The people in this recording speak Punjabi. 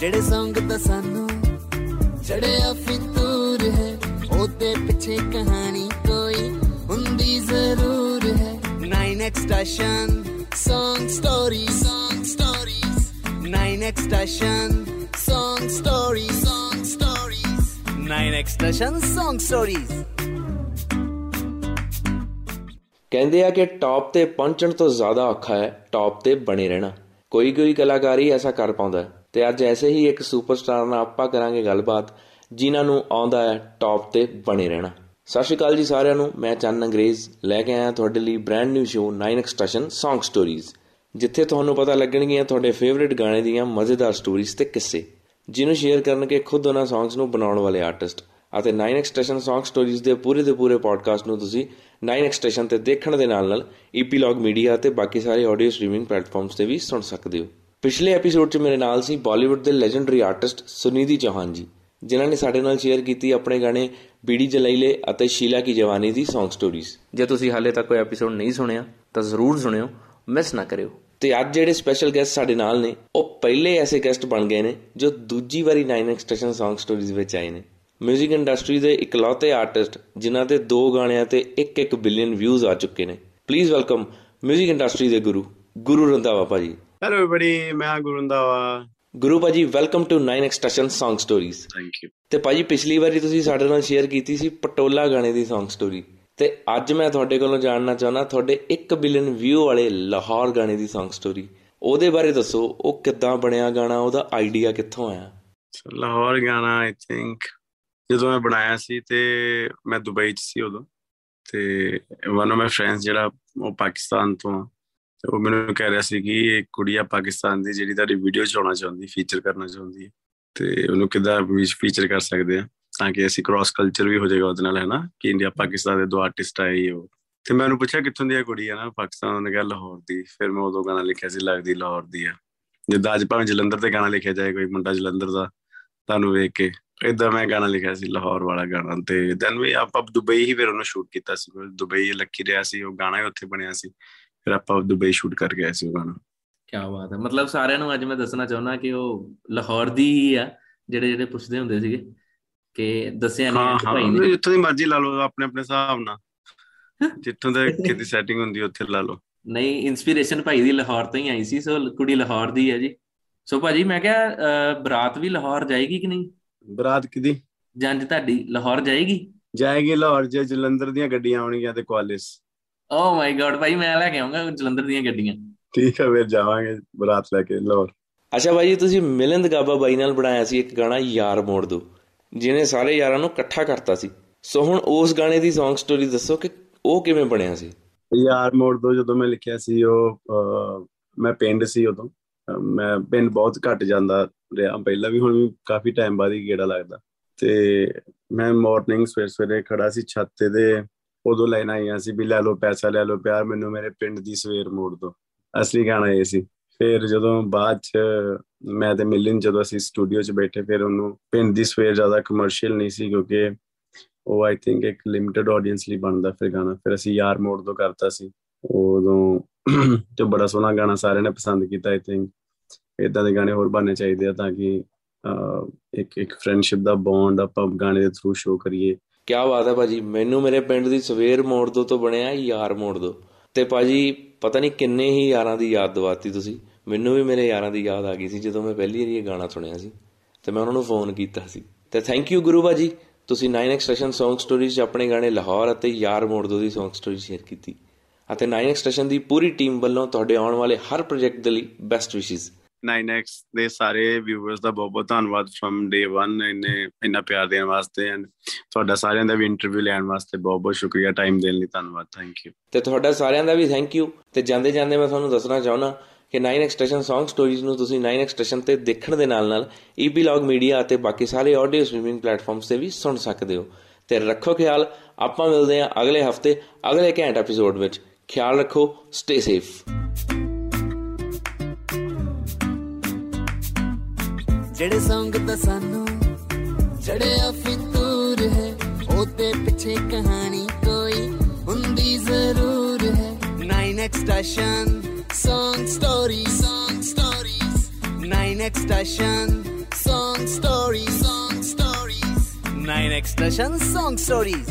ਜਿਹੜੇ Song ਤਾਂ ਸਾਨੂੰ ਚੜਿਆ ਫਿਤੂਰ ਹੈ ਉਹਦੇ ਪਿੱਛੇ ਕਹਾਣੀ ਕੋਈ ਹੁੰਦੀ ਜ਼ਰੂਰ ਹੈ 9x station Song stories Song stories 9x station Song stories Song stories 9x station Song stories ਕਹਿੰਦੇ ਆ ਕਿ ਟਾਪ ਤੇ ਪਹੁੰਚਣ ਤੋਂ ਜ਼ਿਆਦਾ ਔਖਾ ਹੈ ਟਾਪ ਤੇ ਬਣੇ ਰਹਿਣਾ ਕੋਈ ਕੋਈ ਕਲਾਕਾਰ ਹੀ ਐਸਾ ਕਰ ਪਾਉਂਦਾ ਹੈ ਤੇ ਅੱਜ ਐਸੇ ਹੀ ਇੱਕ ਸੁਪਰਸਟਾਰ ਨਾਲ ਆਪਾਂ ਕਰਾਂਗੇ ਗੱਲਬਾਤ, ਜਿਨ੍ਹਾਂ ਨੂੰ ਆਉਂਦਾ ਹੈ ਟੌਪ ਤੇ ਬਣੇ ਰਹਿਣਾ। ਸਤਿ ਸ਼੍ਰੀ ਅਕਾਲ ਜੀ ਸਾਰਿਆਂ ਨੂੰ, ਮੈਂ ਚੰਨ ਅੰਗਰੇਜ਼, ਲੈ ਕੇ ਆਇਆ ਤੁਹਾਡੇ ਲਈ brand new show 9x station Song Stories, ਜਿੱਥੇ ਤੁਹਾਨੂੰ ਪਤਾ ਲੱਗਣਗੀਆਂ ਤੁਹਾਡੇ ਫੇਵਰਿਟ ਗਾਣੇ ਦੀਆਂ ਮਜ਼ੇਦਾਰ ਸਟੋਰੀਜ਼ ਤੇ ਕਿੱਸੇ, ਜਿਹਨੂੰ ਸ਼ੇਅਰ ਕਰਨਗੇ ਖੁਦ ਉਹਨਾਂ ਸੌਂਗਸ ਨੂੰ ਬਣਾਉਣ ਵਾਲੇ ਆਰਟਿਸਟ ਅਤੇ 9x ਸਟੇਸ਼ਨ Song Stories ਦੇ ਪੂਰੇ ਦੇ ਪੂਰੇ ਪੋਡਕਾਸਟ ਨੂੰ ਤੁਸੀਂ 9x ਸਟੇਸ਼ਨ ਤੇ ਦੇਖਣ ਦੇ ਨਾਲ ਨਾਲ ਈਪੀਲੌਗ ਮੀਡੀਆ ਅਤੇ ਬਾਕੀ ਸਾਰੇ ਆਡੀਓ ਸਟ੍ਰੀਮਿੰਗ ਪਲੇਟਫਾਰਮਸ ਤੇ ਵੀ ਸੁਣ ਸਕਦੇ ਹੋ। ਪਿਛਲੇ ਐਪੀਸੋਡ 'ਚ ਮੇਰੇ ਨਾਲ ਸੀ ਬਾਲੀਵੁੱਡ ਦੇ ਲੈਜੈਂਡਰੀ ਆਰਟਿਸਟ ਸੁਨੀਧੀ ਚੌਹਾਨ ਜੀ ਜਿਨ੍ਹਾਂ ਨੇ ਸਾਡੇ ਨਾਲ ਸ਼ੇਅਰ ਕੀਤੀ ਆਪਣੇ ਗਾਣੇ ਬੀੜੀ ਜਲਾਈਲੇ ਅਤੇ ਸ਼ੀਲਾ ਕੀ ਜਵਾਨੀ ਦੀ Song Stories ਜੇ ਤੁਸੀਂ ਹਾਲੇ ਤੱਕ ਕੋਈ ਐਪੀਸੋਡ ਨਹੀਂ ਸੁਣਿਆ ਤਾਂ ਜ਼ਰੂਰ ਸੁਣਿਓ ਮਿਸ ਨਾ ਕਰਿਓ ਤੇ ਅੱਜ ਜਿਹੜੇ ਸਪੈਸ਼ਲ ਗੈਸਟ ਸਾਡੇ ਨਾਲ ਨੇ ਉਹ ਪਹਿਲੇ ਐਸੇ ਗੈਸਟ ਬਣ ਗਏ ਨੇ ਜੋ ਦੂਜੀ ਵਾਰੀ 9x ਸਟੇਸ਼ਨ Song Stories ਵਿੱਚ ਆਏ ਨੇ 뮤직 ਇੰਡਸਟਰੀ ਦੇ ਇਕਲੌਤੇ ਆਰਟਿਸਟ ਜਿਨ੍ਹਾਂ ਦੇ ਦੋ ਗਾਣਿਆਂ ਤੇ 1-1 ਬਿਲੀਅਨ ਵਿਊਜ਼ ਆ ਚੁੱਕੇ ਨੇ ਪਲੀਜ਼ ਵੈਲਕਮ 뮤직 ਇੰਡਸਟਰੀ ਦੇ ਗੁਰੂ ਗੁਰੂ ਰੰਧਾਵਾ ਭਾਜੀ ਹੈਲੋ ਐਵਰੀਬਾਡੀ ਮੈਂ ਹਾਂ ਗੁਰੂ ਭਾਜੀ welcome to 9x station Song Stories thank you ਤੇ ਭਾਜੀ ਪਿਛਲੀ ਵਾਰੀ ਤੁਸੀਂ ਸਾਡੇ ਨਾਲ ਸ਼ੇਅਰ ਕੀਤੀ ਸੀ ਪਟੋਲਾ ਗਾਣੇ ਦੀ Song Story ਤੇ ਅੱਜ ਮੈਂ ਤੁਹਾਡੇ ਕੋਲੋਂ ਜਾਣਨਾ ਚਾਹੁੰਦਾ ਤੁਹਾਡੇ 1 ਬਿਲੀਅਨ ਵਿਊ ਵਾਲੇ ਲਾਹੌਰ ਗਾਣੇ ਦੀ Song Story ਉਹਦੇ ਬਾਰੇ ਦੱਸੋ ਉਹ ਕਿੱਦਾਂ ਬਣਿਆ ਗਾਣਾ ਉਹਦਾ ਆਈਡੀਆ ਕਿੱਥੋਂ ਆਇਆ? ਲਾਹੌਰ ਗਾਣਾ ਆਈ ਥਿੰਕ ਜਦੋਂ ਮੈਂ ਬਣਾਇਆ ਸੀ ਤੇ ਮੈਂ ਦੁਬਈ 'ਚ ਸੀ ਉਦੋਂ। ਤੇ ਵਨ ਆਫ ਮਾਈ ਫਰੈਂਡਸ ਜਿਹੜਾ ਉਹ ਪਾਕਿਸਤਾਨ ਤੇ ਉਹ ਮੈਨੂੰ ਕਹਿ ਰਿਹਾ ਸੀ ਕਿ ਇੱਕ ਕੁੜੀ ਆ ਪਾਕਿਸਤਾਨ ਦੀ ਜਿਹੜੀ ਤੁਹਾਡੀ ਵੀਡੀਓ 'ਚ ਆਉਣਾ ਚਾਹੁੰਦੀ ਫੀਚਰ ਕਰਨਾ ਚਾਹੁੰਦੀ ਹੈ। ਤੇ ਉਹਨੂੰ ਕਿੱਦਾਂ ਵਿੱਚ ਫੀਚਰ ਕਰ ਸਕਦੇ ਆ, ਤਾਂ ਕਿ ਅਸੀਂ ਕ੍ਰਾਸ ਕਲਚਰ ਵੀ ਹੋ ਜਾਏਗਾ ਉਹਦੇ ਨਾਲ ਹੈ ਨਾ ਕਿ ਇੰਡੀਆ ਪਾਕਿਸਤਾਨ ਦੇ ਦੋ ਆਰਟਿਸਟ ਆਏ ਹੀ ਉਹ। ਤੇ ਮੈਂ ਉਹਨੂੰ ਪੁੱਛਿਆ ਕਿੱਥੋਂ ਦੀ ਆ ਕੁੜੀ ਆ ਨਾ, ਪਾਕਿਸਤਾਨ ਉਹਨੇ ਕਿਹਾ ਲਾਹੌਰ ਦੀ। ਫਿਰ ਮੈਂ ਉਦੋਂ ਗਾਣਾ ਲਿਖਿਆ ਸੀ, ਲੱਗਦੀ ਲਾਹੌਰ ਦੀ ਆ। ਜਿੱਦਾਂ ਅੱਜ ਭਾਵੇਂ ਜਲੰਧਰ ਤੇ ਗਾਣਾ ਲਿਖਿਆ ਜਾਏ, ਕੋਈ ਮੁੰਡਾ ਜਲੰਧਰ ਦਾ, ਤੁਹਾਨੂੰ ਵੇਖ ਕੇ। ਇਦਾਂ ਮੈਂ ਗਾਣਾ ਲਿਖਿਆ ਸੀ, ਲਾਹੌਰ ਵਾਲਾ ਗਾਣਾ। ਤੇ ਦੈਨ ਵੀ ਆਪਾਂ ਦੁਬਈ ਹੀ ਫਿਰ ਉਹਨੂੰ ਸ਼ੂਟ ਕੀਤਾ ਸੀ। ਦੁਬਈ ਲੱਕੀ ਰਿਹਾ ਸੀ, ਉਹ ਗਾਣਾ ਹੀ ਉੱਥੇ ਬਣਿਆ ਸੀ। ਫਿਰ ਆਪਾਂ ਦੁਬਈ ਸ਼ੂਟ ਕਰ ਗਏ ਸੀ ਉਹ ਗਾਣਾ। ਕੀ ਬਾਤ ਹੈ। ਮਤਲਬ ਸਾਰਿਆਂ ਨੂੰ ਅੱਜ ਮੈਂ ਦੱਸਣਾ ਚਾਹੁੰਦਾ ਕਿ ਉਹ ਲਾਹੌਰ ਦੀ ਹੀ ਆ ਜਿਹੜੇ ਜਿਹੜੇ ਪੁੱਛਦੇ ਹੁੰਦੇ ਸੀਗੇ ਕਿ ਦੱਸਿਆ ਨਹੀਂ ਭਾਈ ਨੇ। ਜਿੱਥੋਂ ਦੀ ਮਰਜ਼ੀ ਲਾ ਲਓ ਆਪਣੇ ਆਪਣੇ ਹਿਸਾਬ ਨਾਲ। ਜਿੱਥੋਂ ਦੇ ਕਿਤੇ ਸੈਟਿੰਗ ਹੁੰਦੀ ਉੱਥੇ ਲਾ ਲਓ। ਨਹੀਂ ਇਨਸਪੀਰੇਸ਼ਨ ਭਾਈ ਦੀ ਲਾਹੌਰ ਤੋਂ ਹੀ ਆਈ ਸੀ ਸੋ ਕੁੜੀ ਲਾਹੌਰ ਦੀ ਹੈ ਜੀ। ਸੋ ਭਾਜੀ ਮੈਂ ਕਿਹਾ ਬਰਾਤ ਵੀ ਲਾਹੌਰ ਜਾਏਗੀ ਕਿ ਨਹੀਂ? ਬਰਾਤ ਕਿਦੀ ਜੰਜ ਤੁਹਾਡੀ ਲਾਹੌਰ ਜਾਏਗੀ? ਜਾਏਗੀ ਲਾਹੌਰ ਜੇ ਜਲੰਧਰ ਦੀਆਂ ਗੱਡੀਆਂ ਆਉਣਗੀਆਂ ਤੇ ਕੁਆਲਿਸ ਓ ਮਾਈ ਗॉड ਭਾਈ ਮੈਂ ਲੈ ਕੇ ਆਉਂਗਾ ਜਲੰਧਰ ਦੀਆਂ ਗੱਡੀਆਂ। ਠੀਕ ਹੈ ਫਿਰ ਜਾਵਾਂਗੇ ਬਰਾਤ ਲੈ ਕੇ ਲਾਹੌਰ। ਅੱਛਾ ਭਾਈ ਤੁਸੀਂ ਮਿਲਨ ਗਾਬਾ ਬਾਈ ਨਾਲ ਬਣਾਇਆ ਸੀ ਇੱਕ ਗਾਣਾ ਯਾਰ ਮੋੜ ਦੋ ਜਿਹਨੇ ਸਾਰੇ ਯਾਰਾਂ ਨੂੰ ਇਕੱਠਾ ਕਰਤਾ ਸੀ। ਸੋ ਹੁਣ ਉਸ ਗਾਣੇ ਦੀ Song Story ਦੱਸੋ ਕਿ ਉਹ ਕਿਵੇਂ ਬਣਿਆ ਸੀ? ਯਾਰ ਮੋੜ ਦੋ ਜਦੋਂ ਮੈਂ ਲਿਖਿਆ ਸੀ ਉਹ ਮੈਂ ਪਿੰਡ ਸੀ ਉਦੋਂ। ਮੈਂ ਪਿੰਡ ਬਹੁਤ ਘੱਟ ਜਾਂਦਾ ਰਿਹਾ। ਪਹਿਲਾਂ ਵੀ ਹੁਣ ਵੀ ਕਾਫੀ ਟਾਈਮ ਬਾਅਦ ਹੀ ਗੇੜਾ ਲੱਗਦਾ। ਤੇ ਮੈਂ ਮਾਰਨਿੰਗ ਸਵੇਰ ਸਵੇਰੇ ਖੜਾ ਸੀ ਛੱਤ ਤੇ ਦੇ ਉਦੋਂ ਲਾਈਨਾਂ ਆਈਆਂ ਸੀ ਵੀ ਲੈ ਲਓ ਪੈਸਾ ਲੈ ਲਓ ਪਿਆਰ ਮੈਨੂੰ ਮੇਰੇ ਪਿੰਡ ਦੀ ਸਵੇਰ ਮੋੜ ਦੋ ਅਸਲੀ ਗਾਣਾ ਇਹ ਸੀ। ਫਿਰ ਜਦੋਂ ਬਾਅਦ ਚ ਮੈਂ ਤੇ ਮਿਲਨ ਜਦੋਂ ਅਸੀਂ ਸਟੂਡੀਓ 'ਚ ਬੈਠੇ ਫਿਰ ਉਹਨੂੰ ਪਿੰਡ ਦੀ ਸਵੇਰ ਜ਼ਿਆਦਾ ਕਮਰਸ਼ੀਅਲ ਨਹੀਂ ਸੀ ਕਿਉਂਕਿ ਉਹ ਆਈ ਥਿੰਕ ਇੱਕ ਲਿਮਿਟਿਡ ਆਡੀਅנס ਲਈ ਬਣਦਾ ਫਿਰ ਗਾਣਾ। ਫਿਰ ਅਸੀਂ ਯਾਰ ਮੋੜ ਤੋਂ ਕਰਤਾ ਸੀ। ਉਦੋਂ ਤੇ ਬੜਾ ਸੋਹਣਾ ਗਾਣਾ ਸਾਰਿਆਂ ਨੇ ਪਸੰਦ ਕੀਤਾ ਆਈ ਥਿੰਕ ਇਦਾਂ ਦੇ ਗਾਣੇ ਹੋਰ ਬਣਨੇ ਚਾਹੀਦੇ ਆ ਤਾਂ ਕਿ ਅਹ, ਇੱਕ ਇੱਕ ਫਰੈਂਡਸ਼ਿਪ ਦਾ ਬੌਂਡ ਆਪਾਂ ਗਾਣੇ ਦੇ ਥਰੂ ਸ਼ੋ ਕਰੀਏ। ਕੀ ਬਾਤ ਹੈ ਭਾਜੀ। ਮੈਨੂੰ ਮੇਰੇ ਪਿੰਡ ਦੀ ਸਵੇਰ ਮੋੜ ਦੋ ਤੋਂ ਬਣਿਆ ਯਾਰ ਮੋੜ ਦੋ। ਤੇ ਭਾਜੀ, ਪਤਾ ਨਹੀਂ ਕਿੰਨੇ ਹੀ ਯਾਰਾਂ ਦੀ ਯਾਦ ਦਿਵਾਤੀ ਤੁਸੀਂ। ਮੈਨੂੰ ਵੀ ਮੇਰੇ ਯਾਰਾਂ ਦੀ ਯਾਦ ਆ ਗਈ ਸੀ ਜਦੋਂ ਮੈਂ ਪਹਿਲੀ ਵਾਰੀ ਇਹ ਗਾਣਾ ਸੁਣਿਆ ਸੀ। ਤੇ ਮੈਂ ਉਹਨਾਂ ਨੂੰ ਫੋਨ ਕੀਤਾ ਸੀ। ਤੇ ਥੈਂਕ ਯੂ ਗੁਰੂ ਭਾਜੀ। ਤੁਸੀਂ 9x ਸਟੇਸ਼ਨ Song Stories 'ਚ ਆਪਣੇ ਗਾਣੇ ਲਾਹੌਰ ਅਤੇ ਯਾਰ ਮੋੜ ਦੋ ਦੀ Song Story ਸ਼ੇਅਰ ਕੀਤੀ। ਅਤੇ 9x ਸਟੇਸ਼ਨ ਦੀ ਪੂਰੀ ਟੀਮ ਵੱਲੋਂ ਤੁਹਾਡੇ ਆਉਣ ਵਾਲੇ ਹਰ ਪ੍ਰੋਜੈਕਟ ਦੇ ਲਈ ਬੈਸਟ ਵਿਸ਼ੇਸ 9x ਦੇ ਸਾਰੇ ਵਿਊਅਰਸ ਦਾ ਬਹੁਤ ਬਹੁਤ ਧੰਨਵਾਦ ਫਰਮ ਡੇ 1 ਇੰਨੇ, ਇੰਨਾ ਪਿਆਰ ਦੇਣ ਵਾਸਤੇ ਐਂਡ ਤੁਹਾਡਾ ਸਾਰਿਆਂ ਦਾ ਵੀ ਇੰਟਰਵਿਊ ਲੈਣ ਵਾਸਤੇ ਬਹੁਤ ਬਹੁਤ ਸ਼ੁਕਰੀਆ ਟਾਈਮ ਦੇਣ ਲਈ ਧੰਨਵਾਦ ਥੈਂਕ ਯੂ ਤੇ ਤੁਹਾਡਾ ਸਾਰਿਆਂ ਦਾ ਵੀ ਥੈਂਕ ਯੂ ਤੇ ਜਾਂਦੇ ਜਾਂਦੇ ਮੈਂ ਤੁਹਾਨੂੰ ਦੱਸਣਾ ਚਾਹੁੰਦਾ ਕਿ 9x ਸਟੇਸ਼ਨ Song Stories ਨੂੰ ਤੁਸੀਂ 9x ਸਟੇਸ਼ਨ ਤੇ ਦੇਖਣ ਦੇ ਨਾਲ ਨਾਲ ਈਪੀਲੌਗ ਮੀਡੀਆ ਅਤੇ ਬਾਕੀ ਸਾਰੇ ਆਡੀਓ ਸਟ੍ਰੀਮਿੰਗ ਪਲੇਟਫਾਰਮਸ ਤੇ ਵੀ ਸੁਣ ਸਕਦੇ ਹੋ। ਤੇ ਰੱਖੋ ਖਿਆਲ, ਆਪਾਂ ਮਿਲਦੇ ਹਾਂ ਅਗਲੇ ਹਫ਼ਤੇ, ਅਗਲੇ ਘੈਂਟ ਐਪੀਸੋਡ ਵਿੱਚ। ਖਿਆਲ ਰੱਖੋ ਸਟੇ ਸੇਫ ਜਿਹੜੇ ਸੰਗ ਤਾਂ ਸਾਨੂੰ ਚੜਿਆ ਫਿਤੂਰ ਹੈ ਉਹਦੇ ਪਿੱਛੇ ਕਹਾਣੀ ਕੋਈ ਹੁੰਦੀ ਜ਼ਰੂਰ ਹੈ 9x station song stories song stories 9x station Song stories. Song stories. 9 expression song stories.